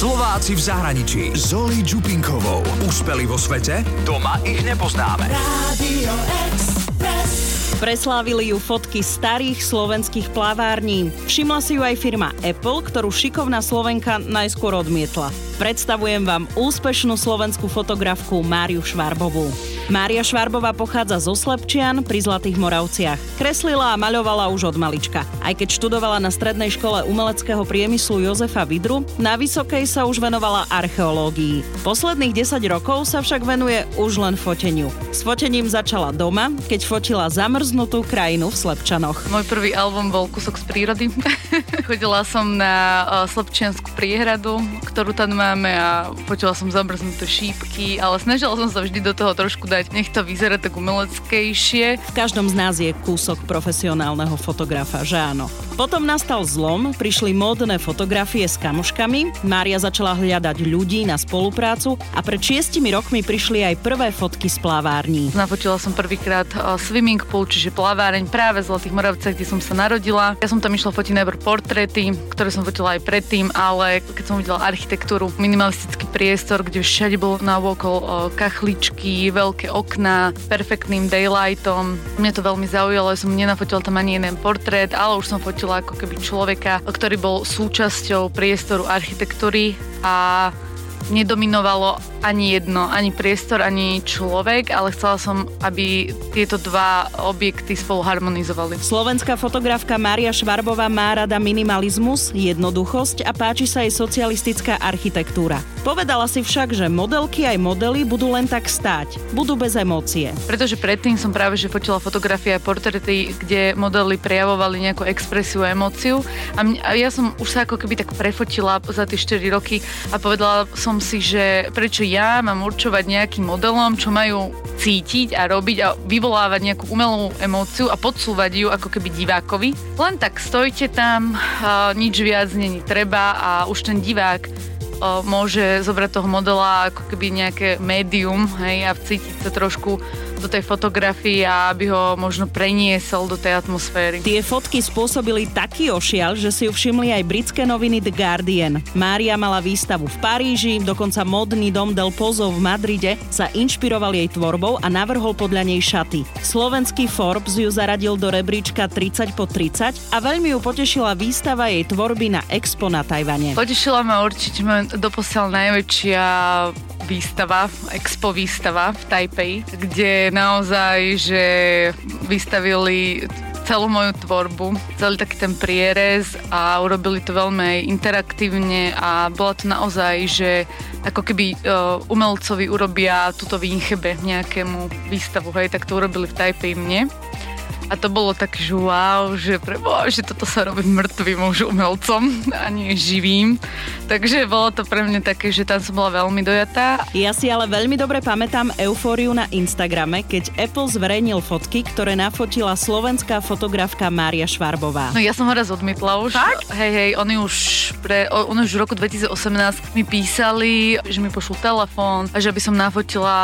Slováci v zahraničí. Zoli Čupinkovou. Úspeli vo svete? Doma ich nepoznáme. Radio Express. Preslávili ju fotky starých slovenských plavární. Všimla si ju aj firma Apple, ktorú šikovná Slovenka najskôr odmietla. Predstavujem vám úspešnú slovenskú fotografku Máriu Švarbovú. Mária Švarbová pochádza zo Slepčian pri Zlatých Moravciach. Kreslila a maľovala už od malička. Aj keď študovala na strednej škole umeleckého priemyslu Jozefa Vidru, na vysokej sa už venovala archeológii. Posledných 10 rokov sa však venuje už len foteniu. S fotením začala doma, keď fotila zamrznutú krajinu v Slepčanoch. Môj prvý album bol Kusok z prírody. Chodila som na uh, Slepčianskú priehradu, ktorú tam máme a fotila som zamrznuté šípky, ale snažila som sa vždy do toho trošku dať povedať, nech to vyzerá tak umeleckejšie. V každom z nás je kúsok profesionálneho fotografa, že áno. Potom nastal zlom, prišli módne fotografie s kamoškami, Mária začala hľadať ľudí na spoluprácu a pred šiestimi rokmi prišli aj prvé fotky z plavární. Nafotila som prvýkrát uh, swimming pool, čiže plaváreň práve v Zlatých Moravcach, kde som sa narodila. Ja som tam išla fotiť najprv portréty, ktoré som fotila aj predtým, ale keď som videla architektúru, minimalistický priestor, kde všade bolo na okolo uh, kachličky, veľké okná, perfektným daylightom. Mne to veľmi zaujalo, som nenafotila tam ani jeden portrét, ale už som fotila ako keby človeka, ktorý bol súčasťou priestoru architektúry a nedominovalo ani jedno, ani priestor, ani človek, ale chcela som, aby tieto dva objekty spolu harmonizovali. Slovenská fotografka Mária Švarbová má rada minimalizmus, jednoduchosť a páči sa jej socialistická architektúra. Povedala si však, že modelky aj modely budú len tak stáť, budú bez emócie. Pretože predtým som práve že fotila fotografie a portrety, kde modely prejavovali nejakú expresiu a emóciu a, mňa, a ja som už sa ako keby tak prefotila za tie 4 roky a povedala som si, že prečo ja mám určovať nejakým modelom, čo majú cítiť a robiť a vyvolávať nejakú umelú emóciu a podsúvať ju ako keby divákovi. Len tak stojte tam, nič viac není treba a už ten divák môže zobrať toho modela ako keby nejaké médium hej, a cítiť sa trošku do tej fotografie a aby ho možno preniesol do tej atmosféry. Tie fotky spôsobili taký ošial, že si ju všimli aj britské noviny The Guardian. Mária mala výstavu v Paríži, dokonca modný dom Del Pozo v Madride sa inšpiroval jej tvorbou a navrhol podľa nej šaty. Slovenský Forbes ju zaradil do rebríčka 30 po 30 a veľmi ju potešila výstava jej tvorby na Expo na Tajvane. Potešila ma určite doposiaľ najväčšia výstava, expo výstava v Taipei, kde naozaj, že vystavili celú moju tvorbu, celý taký ten prierez a urobili to veľmi interaktívne a bola to naozaj, že ako keby uh, umelcovi urobia túto výchebe nejakému výstavu, hej, tak to urobili v Taipei mne. A to bolo tak, že wow, že preboha, že toto sa robí mŕtvým už umelcom a nie živým. Takže bolo to pre mňa také, že tam som bola veľmi dojatá. Ja si ale veľmi dobre pamätám eufóriu na Instagrame, keď Apple zverejnil fotky, ktoré nafotila slovenská fotografka Mária Švarbová. No ja som ho raz odmietla už. Tak? Hej, hej, oni už, pre, oni už v roku 2018 mi písali, že mi pošlú telefón a že by som nafotila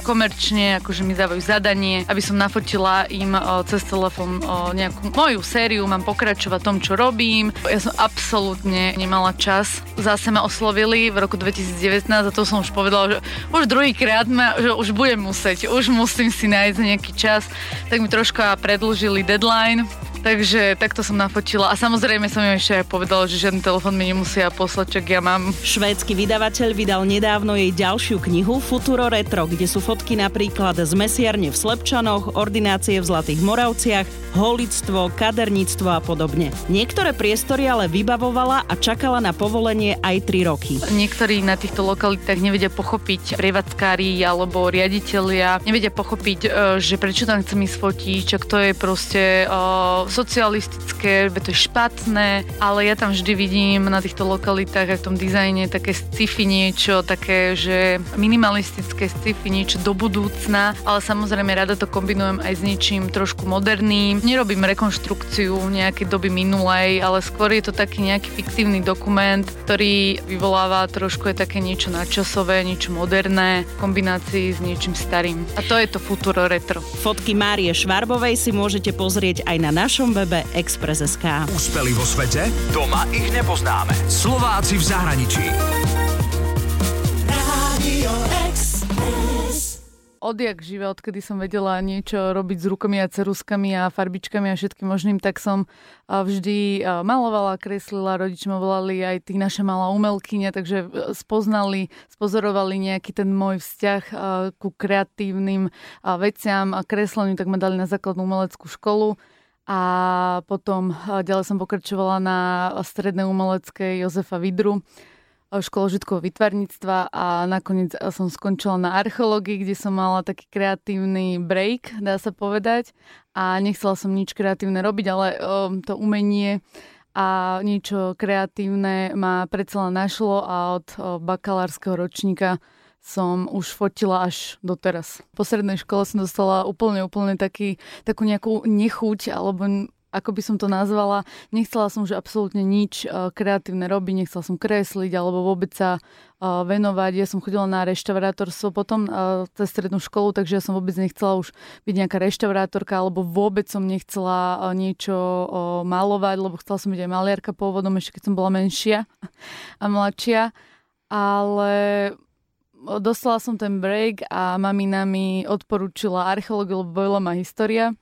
komerčne, akože mi dávajú zadanie, aby som nafotila im cez telefón nejakú moju sériu, mám pokračovať tom, čo robím. Ja som absolútne nemala čas. Zase ma oslovili v roku 2019 a to som už povedala, že už druhýkrát ma, že už budem musieť, už musím si nájsť nejaký čas. Tak mi troška predlžili deadline Takže takto som nafotila a samozrejme som im ešte aj povedala, že žiadny telefon mi nemusia poslať, čak ja mám. Švédsky vydavateľ vydal nedávno jej ďalšiu knihu Futuro Retro, kde sú fotky napríklad z mesiarne v Slepčanoch, ordinácie v Zlatých Moravciach, holictvo, kaderníctvo a podobne. Niektoré priestory ale vybavovala a čakala na povolenie aj 3 roky. Niektorí na týchto lokalitách nevedia pochopiť prievadskári alebo riaditeľia, nevedia pochopiť, e, že prečo tam chcem ísť fotiť, čak to je proste uh, socialistické, to je špatné, ale ja tam vždy vidím na týchto lokalitách a v tom dizajne také sci-fi niečo, také, že minimalistické sci-fi niečo do budúcna, ale samozrejme rada to kombinujem aj s niečím trošku moderným. Nerobím rekonštrukciu nejakej doby minulej, ale skôr je to taký nejaký fiktívny dokument, ktorý vyvoláva trošku je také niečo nadčasové, niečo moderné v kombinácii s niečím starým. A to je to futuro retro. Fotky Márie Švarbovej si môžete pozrieť aj na našom našom webe Express.sk. Úspeli vo svete? Doma ich nepoznáme. Slováci v zahraničí. Radio Express. odjak živé, odkedy som vedela niečo robiť s rukami a ceruskami a farbičkami a všetkým možným, tak som vždy a, malovala, kreslila, rodiči ma volali aj tí naše malá umelkyne, takže e, spoznali, spozorovali nejaký ten môj vzťah ku kreatívnym veciam a kresleniu, tak ma dali na základnú umeleckú školu. A potom a, ďalej som pokračovala na strednej umeleckej Jozefa Vidru školu žitkového vytvarníctva a nakoniec som skončila na archeológii, kde som mala taký kreatívny break, dá sa povedať. A nechcela som nič kreatívne robiť, ale um, to umenie a niečo kreatívne ma predsa našlo a od bakalárskeho ročníka som už fotila až doteraz. V poslednej škole som dostala úplne, úplne taký, takú nejakú nechuť alebo ako by som to nazvala, nechcela som že absolútne nič uh, kreatívne robiť, nechcela som kresliť alebo vôbec sa uh, venovať. Ja som chodila na reštaurátorstvo potom uh, cez strednú školu, takže ja som vôbec nechcela už byť nejaká reštaurátorka alebo vôbec som nechcela niečo malovať, lebo chcela som byť aj maliarka pôvodom, ešte keď som bola menšia a mladšia. Ale dostala som ten break a mamina mi odporúčila archeológiu, lebo bojila ma história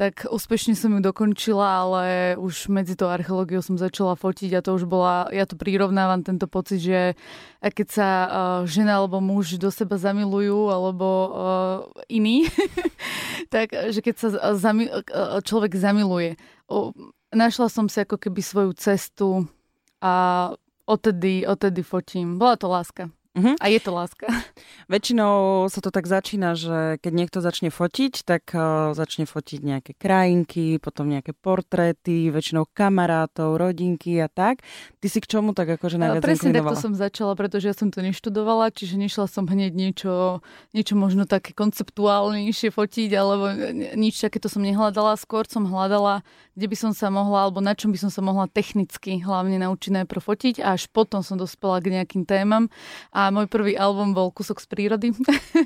tak úspešne som ju dokončila, ale už medzi tou archeológiou som začala fotiť a to už bola, ja to prirovnávam tento pocit, že keď sa uh, žena alebo muž do seba zamilujú, alebo uh, iný, tak že keď sa zami- uh, človek zamiluje. Uh, našla som si ako keby svoju cestu a odtedy, odtedy fotím. Bola to láska. Uh-huh. A je to láska. Väčšinou sa to tak začína, že keď niekto začne fotiť, tak uh, začne fotiť nejaké krajinky, potom nejaké portréty, väčšinou kamarátov, rodinky a tak. Ty si k čomu tak akože najviac Presne takto som začala, pretože ja som to neštudovala, čiže nešla som hneď niečo, niečo možno také konceptuálnejšie fotiť, alebo nič takéto som nehľadala. Skôr som hľadala, kde by som sa mohla, alebo na čom by som sa mohla technicky hlavne naučiť najprv fotiť a až potom som dospela k nejakým témam. A a môj prvý album bol Kusok z prírody.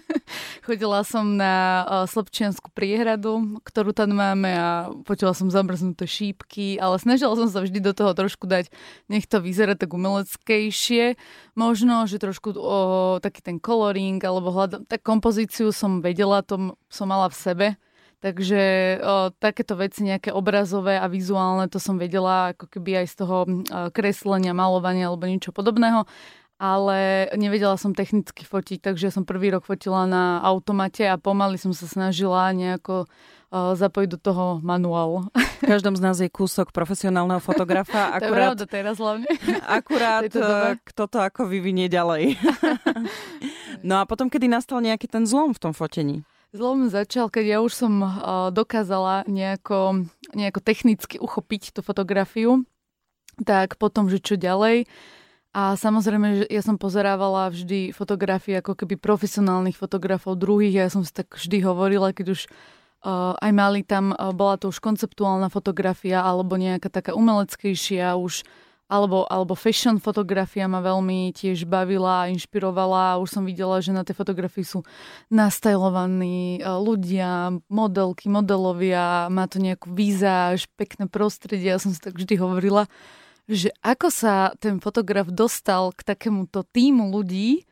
Chodila som na uh, Slepčianskú priehradu, ktorú tam máme a počula som zamrznuté šípky, ale snažila som sa vždy do toho trošku dať, nech to vyzerá tak umeleckejšie. Možno, že trošku o, taký ten coloring alebo hľadám, tak kompozíciu som vedela, to som mala v sebe. Takže o, takéto veci, nejaké obrazové a vizuálne, to som vedela ako keby aj z toho o, kreslenia, malovania alebo niečo podobného ale nevedela som technicky fotiť, takže som prvý rok fotila na automate a pomaly som sa snažila nejako uh, zapojiť do toho manuál. V každom z nás je kúsok profesionálneho fotografa. Akurát, to je pravda teraz hlavne. Akurát e, kto to ako vyvinie ďalej. no a potom, kedy nastal nejaký ten zlom v tom fotení? Zlom začal, keď ja už som uh, dokázala nejako, nejako technicky uchopiť tú fotografiu, tak potom, že čo ďalej, a samozrejme, že ja som pozerávala vždy fotografie ako keby profesionálnych fotografov druhých. Ja som si tak vždy hovorila, keď už uh, aj mali tam, uh, bola to už konceptuálna fotografia alebo nejaká taká umeleckejšia už alebo, alebo fashion fotografia ma veľmi tiež bavila a inšpirovala. Už som videla, že na tej fotografii sú nastajlovaní ľudia, modelky, modelovia, má to nejakú výzáž, pekné prostredie. Ja som si tak vždy hovorila, že ako sa ten fotograf dostal k takémuto týmu ľudí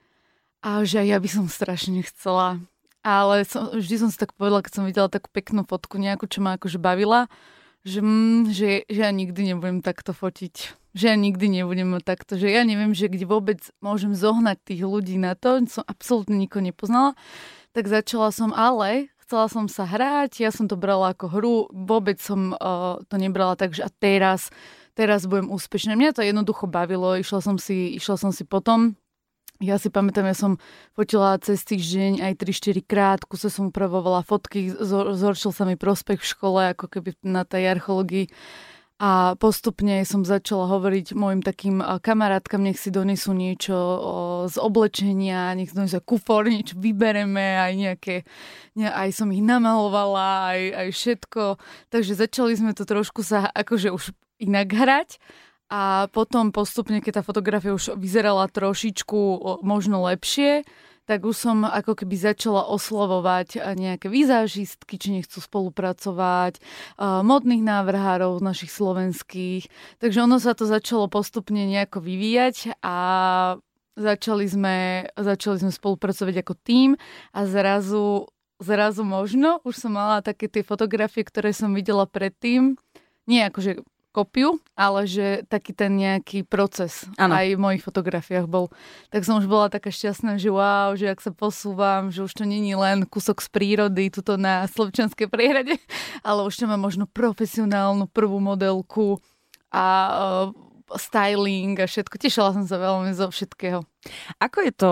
a že ja by som strašne chcela. Ale som, vždy som si tak povedala, keď som videla takú peknú fotku nejakú, čo ma akože bavila, že, mm, že, že ja nikdy nebudem takto fotiť. Že ja nikdy nebudem takto. Že ja neviem, že kde vôbec môžem zohnať tých ľudí na to. Som absolútne nikoho nepoznala. Tak začala som, ale chcela som sa hrať, ja som to brala ako hru, vôbec som uh, to nebrala tak, že a teraz teraz budem úspešná. Mňa to jednoducho bavilo, išla som si, išla som si potom ja si pamätám, ja som fotila cez týždeň aj 3-4 krát, kuse som upravovala fotky, zhoršil sa mi prospech v škole, ako keby na tej archeológii. A postupne som začala hovoriť mojim takým kamarátkam, nech si donesú niečo z oblečenia, nech si donesú kufor, niečo vybereme, aj nejaké, ne, aj som ich namalovala, aj, aj všetko. Takže začali sme to trošku sa akože už inak hrať. A potom postupne, keď tá fotografia už vyzerala trošičku možno lepšie, tak už som ako keby začala oslovovať nejaké výzážistky, či nechcú spolupracovať, modných návrhárov našich slovenských. Takže ono sa to začalo postupne nejako vyvíjať a začali sme, začali sme spolupracovať ako tým a zrazu, zrazu možno už som mala také tie fotografie, ktoré som videla predtým, nie akože kopiu, ale že taký ten nejaký proces ano. aj v mojich fotografiách bol. Tak som už bola taká šťastná, že wow, že ak sa posúvam, že už to není len kúsok z prírody tuto na Slovčanskej priehrade, ale už to má možno profesionálnu prvú modelku a uh, styling a všetko. Tešila som sa veľmi zo všetkého. Ako je to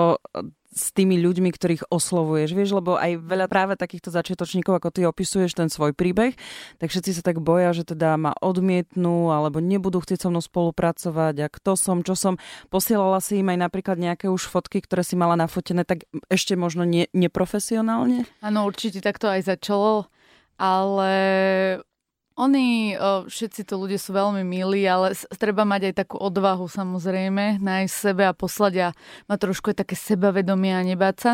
s tými ľuďmi, ktorých oslovuješ, vieš, lebo aj veľa práve takýchto začiatočníkov, ako ty opisuješ ten svoj príbeh, tak všetci sa tak boja, že teda ma odmietnú alebo nebudú chcieť so mnou spolupracovať a kto som, čo som. Posielala si im aj napríklad nejaké už fotky, ktoré si mala nafotené, tak ešte možno nie, neprofesionálne? Áno, určite takto aj začalo, ale oni, všetci to ľudia sú veľmi milí, ale treba mať aj takú odvahu samozrejme, nájsť sebe a poslať a mať trošku aj také sebavedomie a nebáť sa.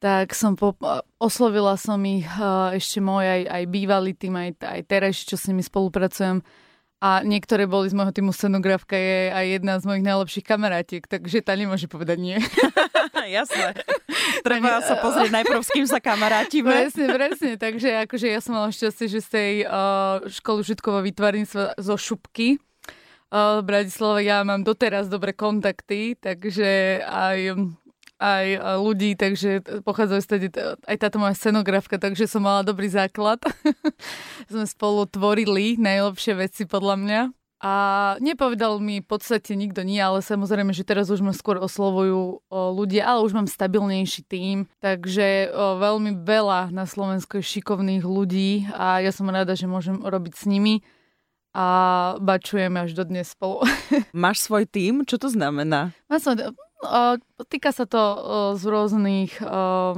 Tak som po, oslovila som ich ešte môj aj, aj bývalý tým, aj, aj teraz, čo s nimi spolupracujem. A niektoré boli z môjho týmu scenografka je aj jedna z mojich najlepších kamarátiek, takže tá nemôže povedať nie. Jasné. Treba sa pozrieť najprv, s kým sa kamarátime. Presne, presne. Takže akože ja som mala šťastie, že z tej uh, školy žitkovo vytvarníctva zo Šupky uh, v Bratislave ja mám doteraz dobré kontakty, takže aj aj ľudí, takže pochádzajú stade aj táto moja scenografka, takže som mala dobrý základ. Sme spolu tvorili najlepšie veci podľa mňa. A nepovedal mi v podstate nikto nie, ale samozrejme, že teraz už ma skôr oslovujú ľudia, ale už mám stabilnejší tým, takže veľmi veľa na Slovensku je šikovných ľudí a ja som rada, že môžem robiť s nimi a bačujeme až do dnes spolu. Máš svoj tým? Čo to znamená? Mám svoj, týka sa to z rôznych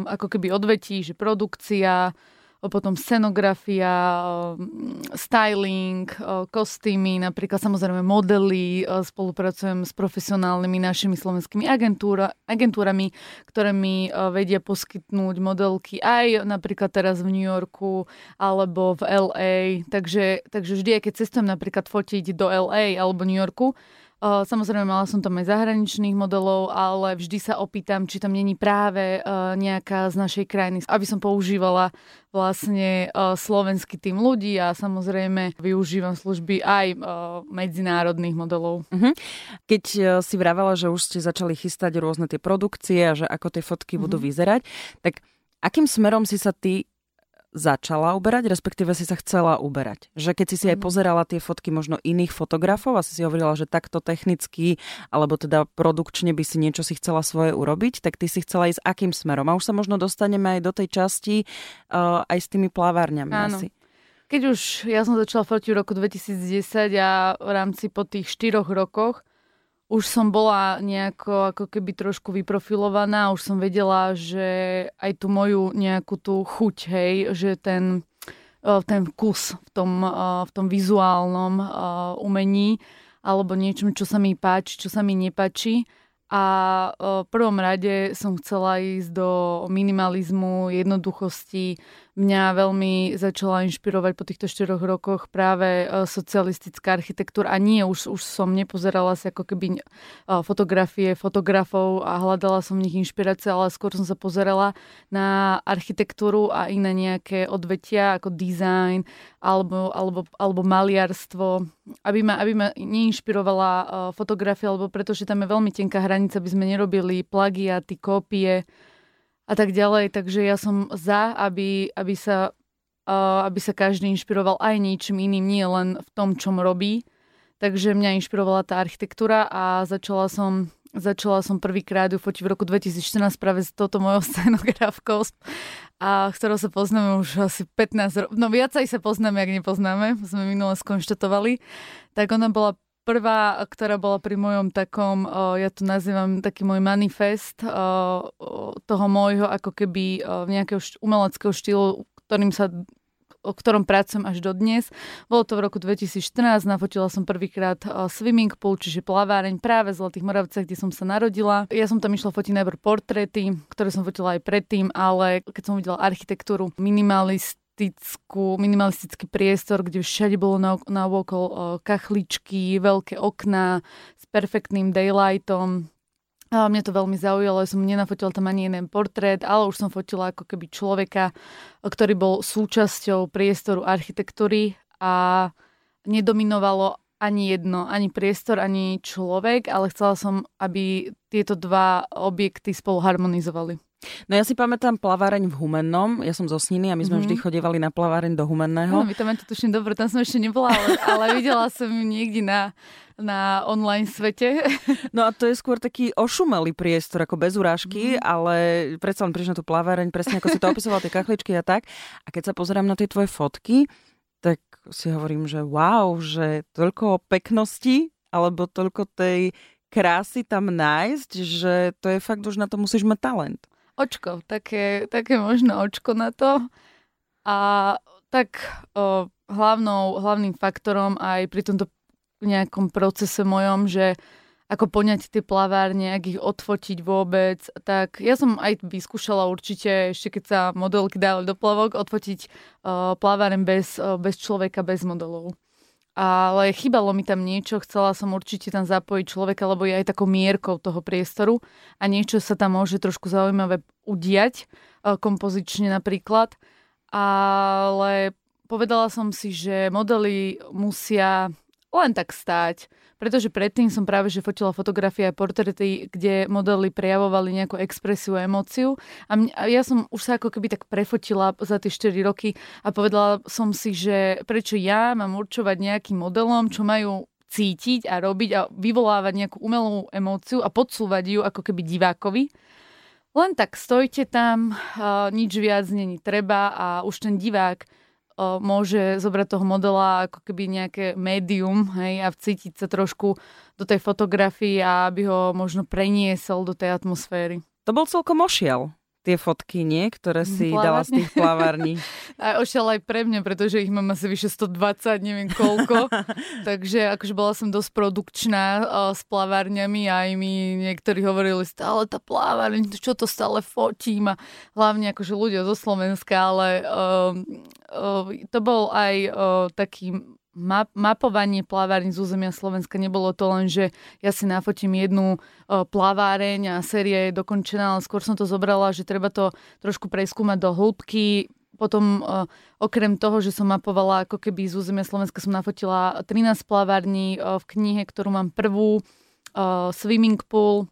ako keby odvetí, že produkcia, potom scenografia, styling, kostýmy, napríklad samozrejme modely, spolupracujem s profesionálnymi našimi slovenskými agentúra, agentúrami, ktoré mi vedia poskytnúť modelky aj napríklad teraz v New Yorku alebo v LA. Takže, takže vždy, keď cestujem napríklad fotiť do LA alebo New Yorku, Samozrejme, mala som tam aj zahraničných modelov, ale vždy sa opýtam, či tam není práve nejaká z našej krajiny, aby som používala vlastne slovenský tým ľudí a samozrejme využívam služby aj medzinárodných modelov. Uh-huh. Keď si vravela, že už ste začali chystať rôzne tie produkcie a že ako tie fotky uh-huh. budú vyzerať, tak akým smerom si sa ty začala uberať, respektíve si sa chcela uberať. Že keď si si aj mhm. pozerala tie fotky možno iných fotografov a si si hovorila, že takto technicky alebo teda produkčne by si niečo si chcela svoje urobiť, tak ty si chcela ísť akým smerom? A už sa možno dostaneme aj do tej časti uh, aj s tými plavárňami Áno. asi. Keď už ja som začala fotiť v roku 2010 a v rámci po tých štyroch rokoch už som bola nejako ako keby trošku vyprofilovaná, už som vedela, že aj tú moju nejakú tú chuť, hej, že ten, ten kus v tom, v tom vizuálnom umení alebo niečom, čo sa mi páči, čo sa mi nepáči, a v prvom rade som chcela ísť do minimalizmu, jednoduchosti. Mňa veľmi začala inšpirovať po týchto 4 rokoch práve socialistická architektúra. A nie, už, už som nepozerala si ako keby fotografie fotografov a hľadala som v nich inšpirácie, ale skôr som sa pozerala na architektúru a iné nejaké odvetia ako design alebo, alebo, alebo maliarstvo, aby ma, aby ma neinšpirovala fotografia, alebo pretože tam je veľmi tenká hra hranica, aby sme nerobili plagiaty, kópie a tak ďalej. Takže ja som za, aby, aby, sa, uh, aby sa každý inšpiroval aj niečím iným, nie len v tom, čom robí. Takže mňa inšpirovala tá architektúra a začala som Začala som prvýkrát ju fotiť v roku 2014 práve s touto mojou scenografkou, a ktorou sa poznáme už asi 15 rokov. No viac aj sa poznáme, ak nepoznáme, sme minule skonštatovali. Tak ona bola prvá, ktorá bola pri mojom takom, ja to nazývam taký môj manifest toho môjho ako keby nejakého umeleckého štýlu, ktorým sa o ktorom pracujem až do dnes. Bolo to v roku 2014, nafotila som prvýkrát swimming pool, čiže plaváreň práve v Zlatých Moravciach, kde som sa narodila. Ja som tam išla fotiť najprv portréty, ktoré som fotila aj predtým, ale keď som videla architektúru minimalist minimalistickú, minimalistický priestor, kde všade bolo na, na okol kachličky, veľké okná s perfektným daylightom. A mňa to veľmi zaujalo, som nenafotila tam ani jeden portrét, ale už som fotila ako keby človeka, ktorý bol súčasťou priestoru architektúry a nedominovalo ani jedno, ani priestor, ani človek, ale chcela som, aby tieto dva objekty spolu harmonizovali. No ja si pamätám plaváreň v Humennom, ja som zo Sniny a my sme mm-hmm. vždy chodevali na plaváreň do Humenného. No, vy to máte tuším dobre, tam som ešte nebola, ale, ale videla som ju niekde na, na online svete. No a to je skôr taký ošumelý priestor, ako bez urážky, mm. ale predsa len prišla tú plaváreň, presne ako si to opisoval, tie kachličky a tak. A keď sa pozerám na tie tvoje fotky, tak si hovorím, že wow, že toľko peknosti, alebo toľko tej krásy tam nájsť, že to je fakt, už na to musíš mať talent očko, také, také možno očko na to. A tak o, hlavnou, hlavným faktorom aj pri tomto nejakom procese mojom, že ako poňať tie plavárne, ak ich odfotiť vôbec, tak ja som aj vyskúšala určite, ešte keď sa modelky dávali do plavok, odfotiť uh, plavárem bez, uh, bez človeka, bez modelov ale chýbalo mi tam niečo, chcela som určite tam zapojiť človeka, lebo je aj takou mierkou toho priestoru a niečo sa tam môže trošku zaujímavé udiať, e, kompozične napríklad. Ale povedala som si, že modely musia len tak stáť. Pretože predtým som práve že fotila fotografie a portréty, kde modely prejavovali nejakú expresiu a emóciu. A, mňa, a ja som už sa ako keby tak prefotila za tie 4 roky a povedala som si, že prečo ja mám určovať nejakým modelom, čo majú cítiť a robiť a vyvolávať nejakú umelú emóciu a podsúvať ju ako keby divákovi. Len tak stojte tam, nič viac není treba a už ten divák môže zobrať toho modela ako keby nejaké médium hej, a vcítiť sa trošku do tej fotografii a aby ho možno preniesol do tej atmosféry. To bol celkom ošiel tie fotky, nie? Ktoré si Plávárne. dala z tých plavární. A ošiel aj pre mňa, pretože ich mám asi vyše 120, neviem koľko. Takže akože bola som dosť produkčná uh, s plavárňami a aj mi niektorí hovorili stále tá plavárň, čo to stále fotím a hlavne akože ľudia zo Slovenska, ale uh, uh, to bol aj uh, taký map, mapovanie plavární z územia Slovenska nebolo to len, že ja si nafotím jednu uh, plaváreň a séria je dokončená, ale skôr som to zobrala, že treba to trošku preskúmať do hĺbky. Potom uh, okrem toho, že som mapovala ako keby z územia Slovenska som nafotila 13 plavární uh, v knihe, ktorú mám prvú, uh, Swimming Pool,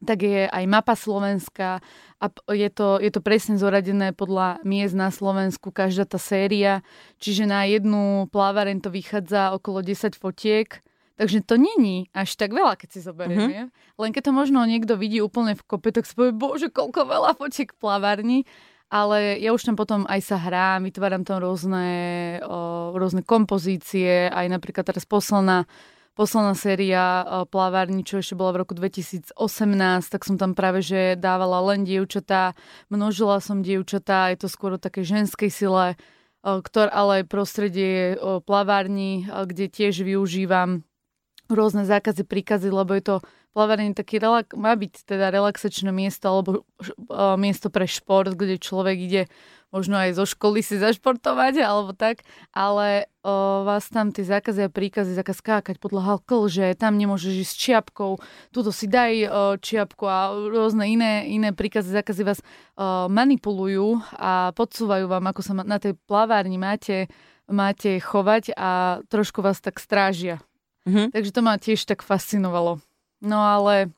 tak je aj mapa Slovenska a je to, je to presne zoradené podľa miest na Slovensku, každá tá séria. Čiže na jednu plávareň to vychádza okolo 10 fotiek, takže to není až tak veľa, keď si zoberieme. Uh-huh. Len keď to možno niekto vidí úplne v kope, tak si povie, bože, koľko veľa fotiek v plavárni. Ale ja už tam potom aj sa hrám, vytváram tam rôzne, o, rôzne kompozície, aj napríklad teraz posledná posledná séria uh, plavárni, čo ešte bola v roku 2018, tak som tam práve že dávala len dievčatá, množila som dievčatá, je to skôr o také ženskej sile, uh, ktor, ale prostredie uh, plavárni, kde tiež využívam rôzne zákazy, príkazy, lebo je to plavárne taký relak- má byť teda relaxačné miesto alebo uh, miesto pre šport, kde človek ide možno aj zo školy si zašportovať alebo tak, ale o, vás tam tie zákazy a príkazy, zákaz skákať podľa halkl, že tam nemôžeš ísť s čiapkou, tuto si daj o, čiapku a rôzne iné, iné príkazy, zákazy vás o, manipulujú a podsúvajú vám, ako sa na tej plavárni máte, máte chovať a trošku vás tak strážia. Mm-hmm. Takže to ma tiež tak fascinovalo. No ale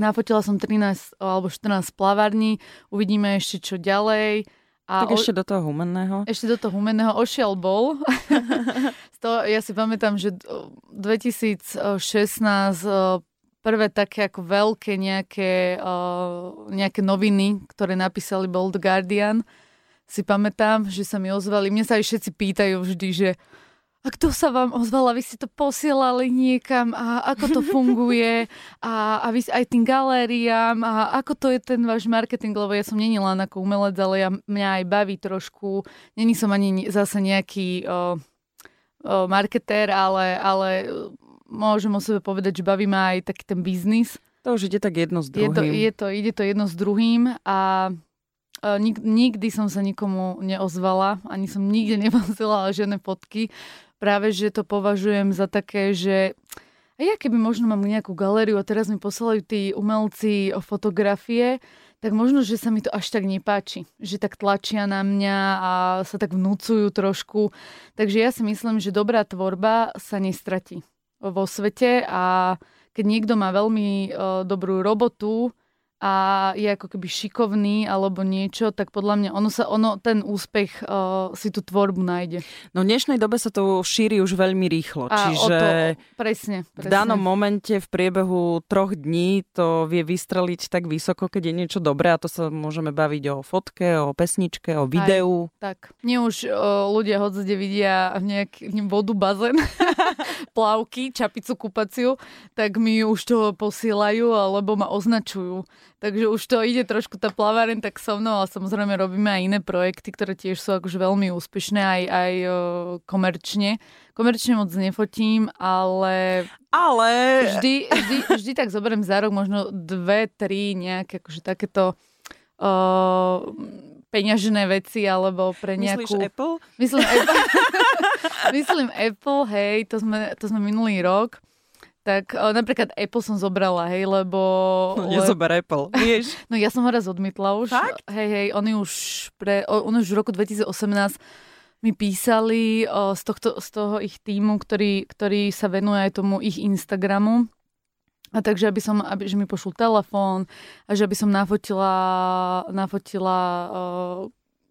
nafotila som 13 alebo 14 plavární, uvidíme ešte čo ďalej. A tak o... ešte do toho humenného. Ešte do toho humenného ošiel bol. to, ja si pamätám, že 2016 prvé také ako veľké nejaké, nejaké noviny, ktoré napísali bol The Guardian, si pamätám, že sa mi ozvali. Mne sa aj všetci pýtajú vždy, že a kto sa vám ozval vy ste to posielali niekam? A ako to funguje? A, a vy aj tým galériám? A ako to je ten váš marketing, lebo ja som není len ako umelec, ale ja, mňa aj baví trošku, není som ani zase nejaký o, o, marketér, ale, ale môžem o sebe povedať, že baví ma aj taký ten biznis. To už ide tak jedno s druhým. Je to, je to, ide to jedno s druhým a nik, nikdy som sa nikomu neozvala, ani som nikde neposielala žiadne fotky práve, že to považujem za také, že a ja keby možno mám nejakú galériu a teraz mi poslali tí umelci o fotografie, tak možno, že sa mi to až tak nepáči. Že tak tlačia na mňa a sa tak vnúcujú trošku. Takže ja si myslím, že dobrá tvorba sa nestratí vo svete a keď niekto má veľmi uh, dobrú robotu, a je ako keby šikovný alebo niečo, tak podľa mňa ono sa, ono, ten úspech uh, si tú tvorbu nájde. No v dnešnej dobe sa to šíri už veľmi rýchlo, a čiže to, presne, presne. v danom momente v priebehu troch dní to vie vystreliť tak vysoko, keď je niečo dobré a to sa môžeme baviť o fotke, o pesničke, o videu. Aj, tak. Nie už uh, ľudia hoď kde vidia nejak vodu, bazén, plavky, čapicu kupaciu, tak mi už to posielajú alebo ma označujú Takže už to ide trošku tá plaváren tak so mnou, ale samozrejme robíme aj iné projekty, ktoré tiež sú akože veľmi úspešné aj, aj komerčne. Komerčne moc nefotím, ale... Ale... Vždy, vždy, vždy tak zoberiem za rok možno dve, tri nejaké akože takéto uh, peňažné veci alebo pre nejakú... Myslíš Apple? Myslím Apple. Myslím Apple, hej, to sme, to sme minulý rok tak o, napríklad Apple som zobrala, hej, lebo... No, nezober le... Apple, vieš. no ja som ho raz odmietla už. Fakt? Hej, hej, oni už, pre, oni už v roku 2018 mi písali o, z, tohto, z toho ich týmu, ktorý, ktorý sa venuje aj tomu ich Instagramu. A takže, aby som, aby, že mi pošul telefón a že aby som nafotila, nafotila o,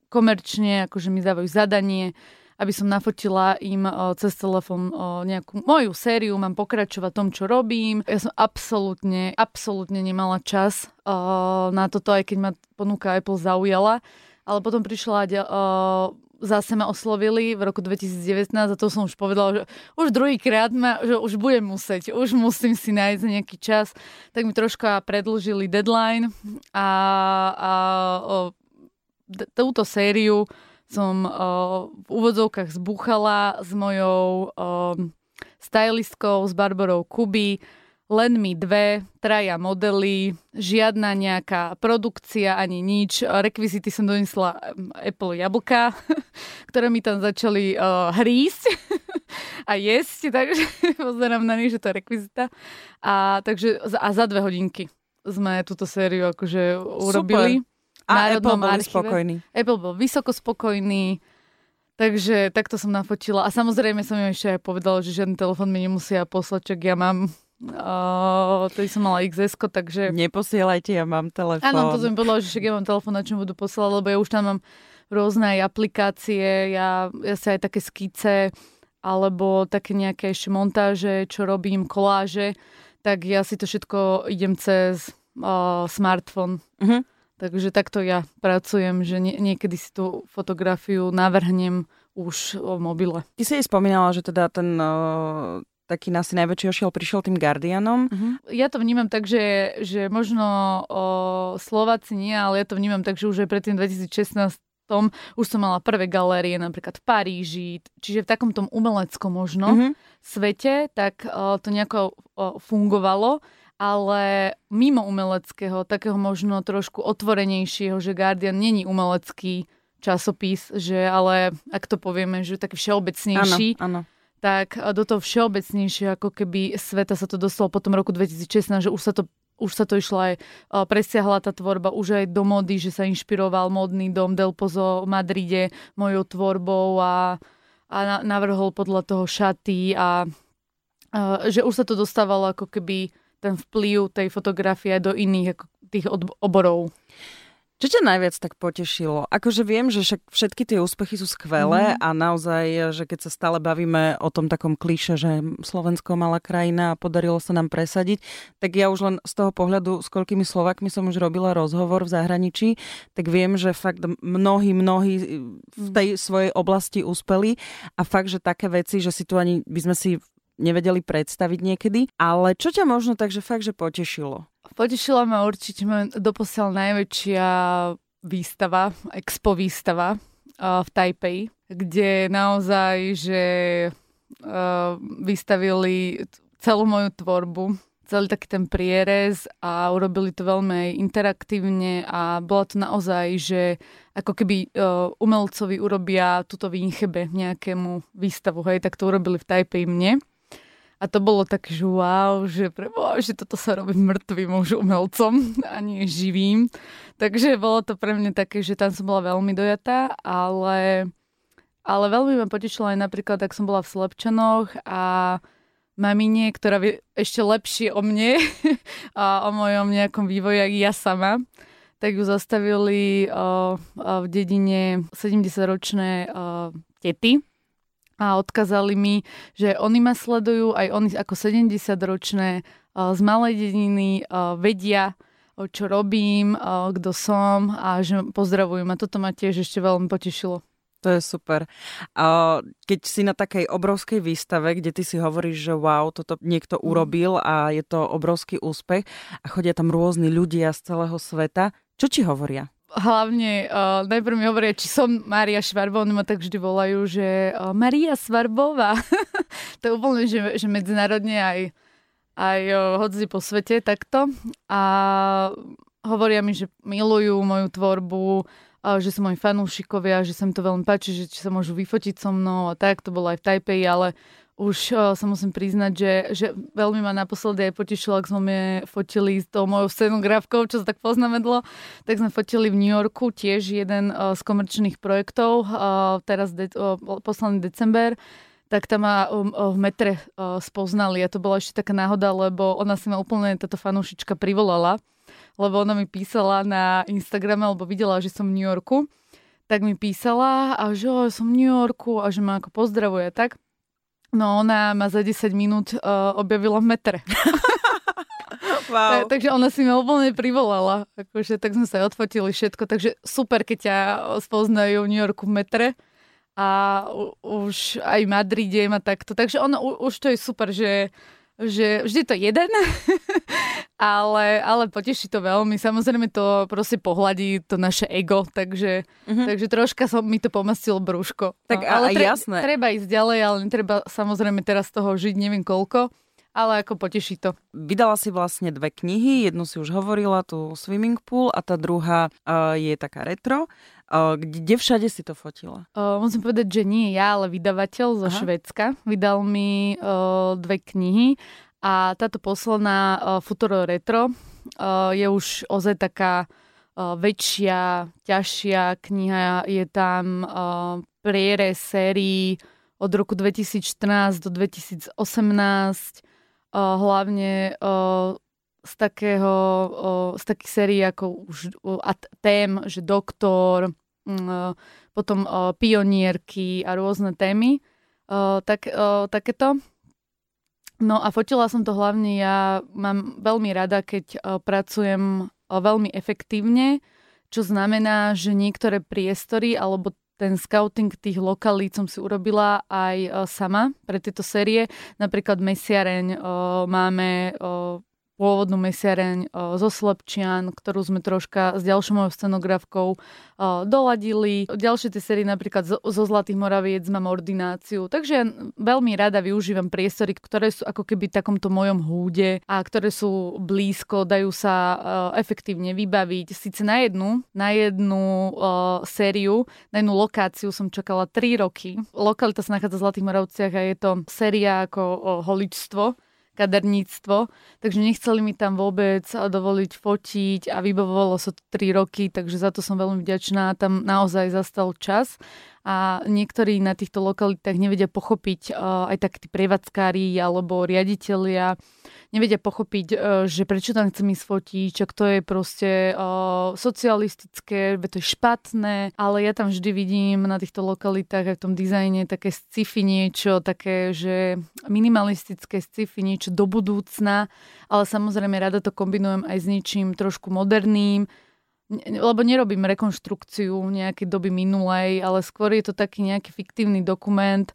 komerčne, akože mi dávajú zadanie aby som nafotila im cez telefón nejakú moju sériu, mám pokračovať tom, čo robím. Ja som absolútne, absolútne nemala čas na toto, aj keď ma ponuka Apple zaujala. Ale potom prišla zase ma oslovili v roku 2019 a to som už povedala, že už druhýkrát ma, že už budem musieť, už musím si nájsť nejaký čas. Tak mi troška predlžili deadline a, a o, túto sériu som uh, v úvodzovkách zbúchala s mojou uh, stylistkou, s Barbarou Kuby, len mi dve, traja modely, žiadna nejaká produkcia ani nič. Rekvizity som donesla Apple jablka, ktoré mi tam začali uh, hrísť a jesť, takže pozerám na nich, že to je rekvizita. A, takže, a za dve hodinky sme túto sériu akože urobili. Super. A Apple bol archíve. spokojný. Apple bol vysoko spokojný, takže takto som nafotila. A samozrejme som im ešte aj povedala, že žiadny telefon mi nemusia poslať, čak ja mám Uh, to som mala XS, takže... Neposielajte, ja mám telefón. Áno, to som povedala, že však ja mám telefón, na čom budú posielať, lebo ja už tam mám rôzne aj aplikácie, ja, ja sa aj také skice, alebo také nejaké ešte montáže, čo robím, koláže, tak ja si to všetko idem cez uh, smartfón. Uh-huh. Takže takto ja pracujem, že nie, niekedy si tú fotografiu navrhnem už o mobile. Ty si jej spomínala, že teda ten uh, taký asi najväčší ošiel prišiel tým Guardianom. Uh-huh. Ja to vnímam tak, že, že možno o, Slováci nie, ale ja to vnímam tak, že už aj pred tým 2016 tom už som mala prvé galérie napríklad v Paríži, čiže v takom tom umeleckom možno uh-huh. svete, tak o, to nejako o, fungovalo ale mimo umeleckého, takého možno trošku otvorenejšieho, že Guardian není umelecký časopis, že ale ak to povieme, že taký všeobecnejší, áno, áno. tak do toho všeobecnejšie, ako keby sveta sa to dostalo po tom roku 2016, že už sa to už sa to išlo aj, presiahla tá tvorba už aj do mody, že sa inšpiroval modný dom Del Pozo v Madride mojou tvorbou a, a navrhol podľa toho šaty a, a že už sa to dostávalo ako keby ten vplyv tej fotografie do iných ako tých oborov. Čo ťa najviac tak potešilo? Akože viem, že všetky tie úspechy sú skvelé mm. a naozaj, že keď sa stále bavíme o tom takom klíše, že Slovensko malá krajina a podarilo sa nám presadiť, tak ja už len z toho pohľadu, s koľkými Slovakmi som už robila rozhovor v zahraničí, tak viem, že fakt mnohí, mnohí v mhm. tej svojej oblasti uspeli a fakt, že také veci, že si tu ani by sme si nevedeli predstaviť niekedy. Ale čo ťa možno takže fakt, že potešilo? Potešila ma určite doposiaľ najväčšia výstava, expo výstava uh, v Taipei, kde naozaj, že uh, vystavili celú moju tvorbu, celý taký ten prierez a urobili to veľmi interaktívne a bola to naozaj, že ako keby uh, umelcovi urobia túto výchebe nejakému výstavu, hej, tak to urobili v Taipei mne. A to bolo tak, že wow, že preboha, že toto sa robí mŕtvým už umelcom a nie živým. Takže bolo to pre mňa také, že tam som bola veľmi dojatá, ale, ale veľmi ma potešilo aj napríklad, ak som bola v Slepčanoch a mamine, ktorá vie ešte lepšie o mne a o mojom nejakom vývoji, ako ja sama, tak ju zastavili uh, uh, v dedine 70-ročné uh, tety, a odkazali mi, že oni ma sledujú, aj oni ako 70-ročné z malej dediny vedia, čo robím, kto som a že pozdravujem. A toto ma tiež ešte veľmi potešilo. To je super. Keď si na takej obrovskej výstave, kde ty si hovoríš, že wow, toto niekto mm. urobil a je to obrovský úspech a chodia tam rôzni ľudia z celého sveta, čo ti hovoria? Hlavne uh, najprv mi hovoria, či som Mária Švarbová, oni ma tak vždy volajú, že uh, Maria Svarbová. to je úplne, že, že medzinárodne aj, aj uh, hodzi po svete takto. A hovoria mi, že milujú moju tvorbu, uh, že sú moji fanúšikovia, že sa mi to veľmi páči, že či sa môžu vyfotiť so mnou a tak. To bolo aj v Taipei, ale už uh, sa musím priznať, že, že veľmi ma naposledy aj potešilo, ak sme fotili s tou mojou scenografkou, čo sa tak poznamedlo, tak sme fotili v New Yorku tiež jeden uh, z komerčných projektov, uh, teraz de- posledný december, tak tam ma um, v metre spoznali a to bola ešte taká náhoda, lebo ona si ma úplne, táto fanúšička privolala, lebo ona mi písala na Instagrame, alebo videla, že som v New Yorku, tak mi písala a že som v New Yorku a že ma ako pozdravuje, tak No ona ma za 10 minút uh, objavila v metre. wow. tak, takže ona si ma úplne privolala. Akože, tak sme sa aj odfotili všetko. Takže super, keď ťa spoznajú v New Yorku v metre a už aj v Madride ma takto. Takže ono, už to je super, že že vždy to jeden, ale, ale poteší to veľmi. Samozrejme to proste pohľadí to naše ego, takže, uh-huh. takže troška som mi to pomastilo brúško. Tak no, ale tre, jasné. treba ísť ďalej, ale netreba samozrejme teraz toho žiť neviem koľko ale ako poteší to. Vydala si vlastne dve knihy, jednu si už hovorila, tu Swimming Pool a tá druhá uh, je taká retro. Uh, kde všade si to fotila? Uh, musím povedať, že nie ja, ale vydavateľ zo Aha. Švedska. Vydal mi uh, dve knihy a táto posledná uh, Futuro Retro uh, je už ozaj taká uh, väčšia, ťažšia kniha. Je tam uh, priere sérií od roku 2014 do 2018 hlavne z takého, z takých sérií ako už a tém, že doktor, potom pionierky a rôzne témy, tak, takéto. No a fotila som to hlavne, ja mám veľmi rada, keď pracujem veľmi efektívne, čo znamená, že niektoré priestory alebo ten scouting tých lokalít som si urobila aj sama pre tieto série. Napríklad Mesiareň uh, máme uh, pôvodnú mesiareň zo Slepčian, ktorú sme troška s ďalšou mojou scenografkou doladili. Ďalšie tie série napríklad zo, Zlatých Moraviec mám ordináciu. Takže ja veľmi rada využívam priestory, ktoré sú ako keby v takomto mojom húde a ktoré sú blízko, dajú sa efektívne vybaviť. Sice na jednu, na jednu sériu, na jednu lokáciu som čakala 3 roky. Lokalita sa nachádza v Zlatých Moravciach a je to séria ako holičstvo kaderníctvo, takže nechceli mi tam vôbec dovoliť fotiť a vybavovalo sa to 3 roky, takže za to som veľmi vďačná. Tam naozaj zastal čas a niektorí na týchto lokalitách nevedia pochopiť uh, aj tak tí prevádzkári alebo riaditeľia, nevedia pochopiť, uh, že prečo tam chcem ísť fotiť, čo to je proste uh, socialistické, to je špatné, ale ja tam vždy vidím na týchto lokalitách aj v tom dizajne také sci-fi niečo, také, že minimalistické sci-fi niečo do budúcna, ale samozrejme rada to kombinujem aj s niečím trošku moderným, lebo nerobím rekonštrukciu nejakej doby minulej, ale skôr je to taký nejaký fiktívny dokument,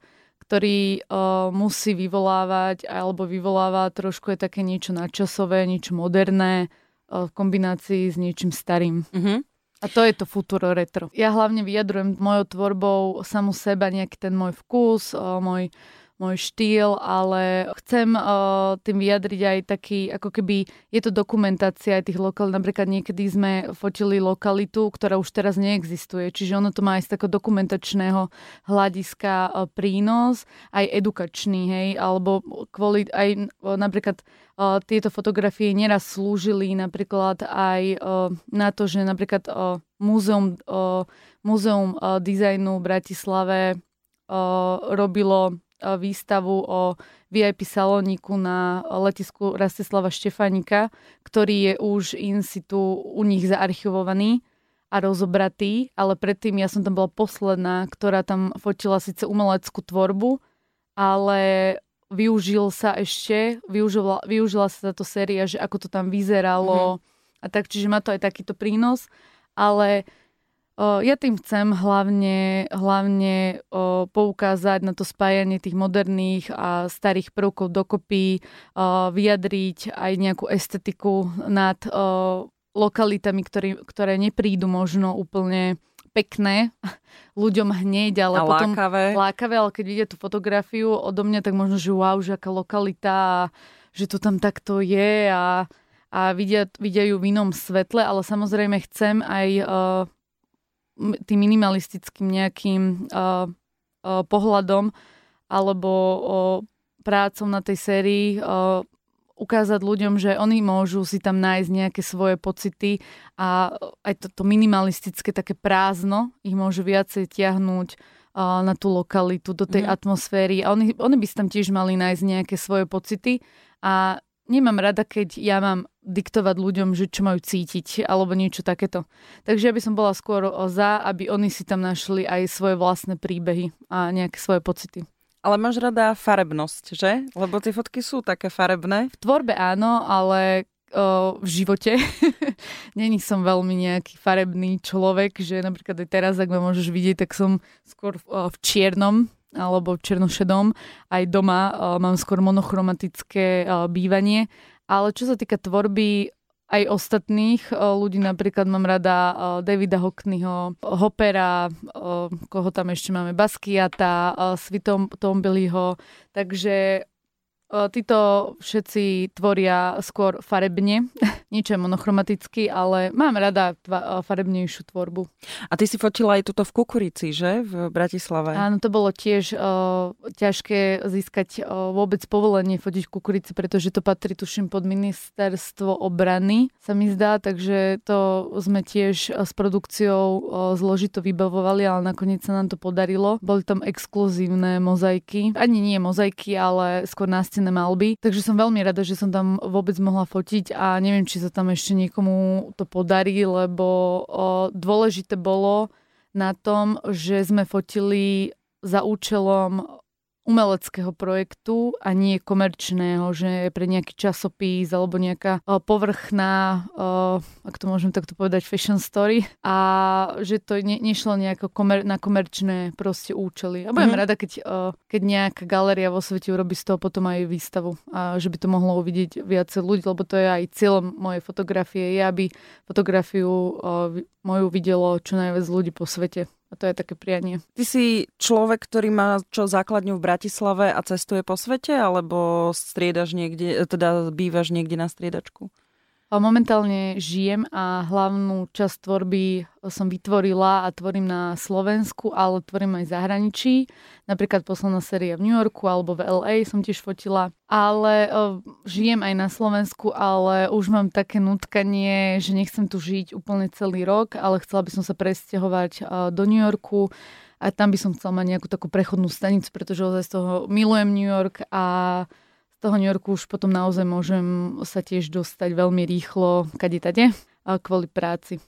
ktorý uh, musí vyvolávať alebo vyvoláva trošku je také niečo nadčasové, niečo moderné uh, v kombinácii s niečím starým. Uh-huh. A to je to futuro retro. Ja hlavne vyjadrujem mojou tvorbou samu seba, nejaký ten môj vkus, uh, môj môj štýl, ale chcem uh, tým vyjadriť aj taký, ako keby je to dokumentácia aj tých lokalít. Napríklad niekedy sme fotili lokalitu, ktorá už teraz neexistuje, čiže ono to má aj z takého dokumentačného hľadiska uh, prínos, aj edukačný, hej, alebo kvôli aj uh, napríklad uh, tieto fotografie neraz slúžili napríklad aj uh, na to, že napríklad uh, múzeum, uh, múzeum uh, dizajnu v Bratislave uh, robilo výstavu o VIP salóniku na letisku Rastislava Štefanika, ktorý je už in situ u nich zaarchivovaný a rozobratý, ale predtým ja som tam bola posledná, ktorá tam fotila síce umeleckú tvorbu, ale využil sa ešte, využila, využila sa táto séria, že ako to tam vyzeralo mm-hmm. a tak, čiže má to aj takýto prínos, ale ja tým chcem hlavne, hlavne poukázať na to spájanie tých moderných a starých prvkov dokopy, vyjadriť aj nejakú estetiku nad lokalitami, ktoré, ktoré neprídu možno úplne pekné ľuďom hneď, ale a potom lákavé. lákavé, ale keď vidia tú fotografiu odo mňa, tak možno, že wow, že aká lokalita, že to tam takto je a, a vidia, vidia ju v inom svetle, ale samozrejme chcem aj uh, tým minimalistickým nejakým uh, uh, pohľadom alebo uh, prácou na tej sérii uh, ukázať ľuďom, že oni môžu si tam nájsť nejaké svoje pocity a aj toto to minimalistické také prázdno ich môže viacej tiahnuť uh, na tú lokalitu, do tej mm. atmosféry a oni, oni by si tam tiež mali nájsť nejaké svoje pocity a nemám rada, keď ja mám diktovať ľuďom, že čo majú cítiť alebo niečo takéto. Takže ja by som bola skôr za, aby oni si tam našli aj svoje vlastné príbehy a nejaké svoje pocity. Ale máš rada farebnosť, že? Lebo tie fotky sú také farebné. V tvorbe áno, ale o, v živote není som veľmi nejaký farebný človek, že napríklad aj teraz, ak ma môžeš vidieť, tak som skôr o, v čiernom, alebo černošedom. Aj doma uh, mám skôr monochromatické uh, bývanie. Ale čo sa týka tvorby aj ostatných uh, ľudí, napríklad mám rada uh, Davida Hockneyho, Hopera, uh, koho tam ešte máme, Basquiata, Svitom Tombiliho, takže Títo všetci tvoria skôr farebne, niečo monochromaticky, ale mám rada tva- farebnejšiu tvorbu. A ty si fotila aj tuto v Kukurici, že? V Bratislave. Áno, to bolo tiež uh, ťažké získať uh, vôbec povolenie fotiť Kukurici, pretože to patrí, tuším, pod ministerstvo obrany, sa mi zdá, takže to sme tiež s produkciou uh, zložito vybavovali, ale nakoniec sa nám to podarilo. Boli tam exkluzívne mozaiky, ani nie mozaiky, ale skôr nástené krásne malby, takže som veľmi rada, že som tam vôbec mohla fotiť a neviem, či sa tam ešte niekomu to podarí, lebo o, dôležité bolo na tom, že sme fotili za účelom umeleckého projektu a nie komerčného, že pre nejaký časopis alebo nejaká uh, povrchná, uh, ak to môžem takto povedať, fashion story a že to ne, nešlo nejako komer, na komerčné proste účely. A budem mm-hmm. rada, keď, uh, keď nejaká galéria vo svete urobí z toho potom aj výstavu a že by to mohlo uvidieť viacej ľudí, lebo to je aj cieľom mojej fotografie, je, aby fotografiu uh, moju videlo čo najviac ľudí po svete. A to je také prianie. Ty si človek, ktorý má čo základňu v Bratislave a cestuje po svete, alebo striedaš niekde, teda bývaš niekde na striedačku? Momentálne žijem a hlavnú časť tvorby som vytvorila a tvorím na Slovensku, ale tvorím aj v zahraničí. Napríklad posledná séria v New Yorku alebo v LA som tiež fotila. Ale žijem aj na Slovensku, ale už mám také nutkanie, že nechcem tu žiť úplne celý rok, ale chcela by som sa presťahovať do New Yorku a tam by som chcela mať nejakú takú prechodnú stanicu, pretože ozaj z toho milujem New York a toho New Yorku už potom naozaj môžem sa tiež dostať veľmi rýchlo, kade tade, kvôli práci.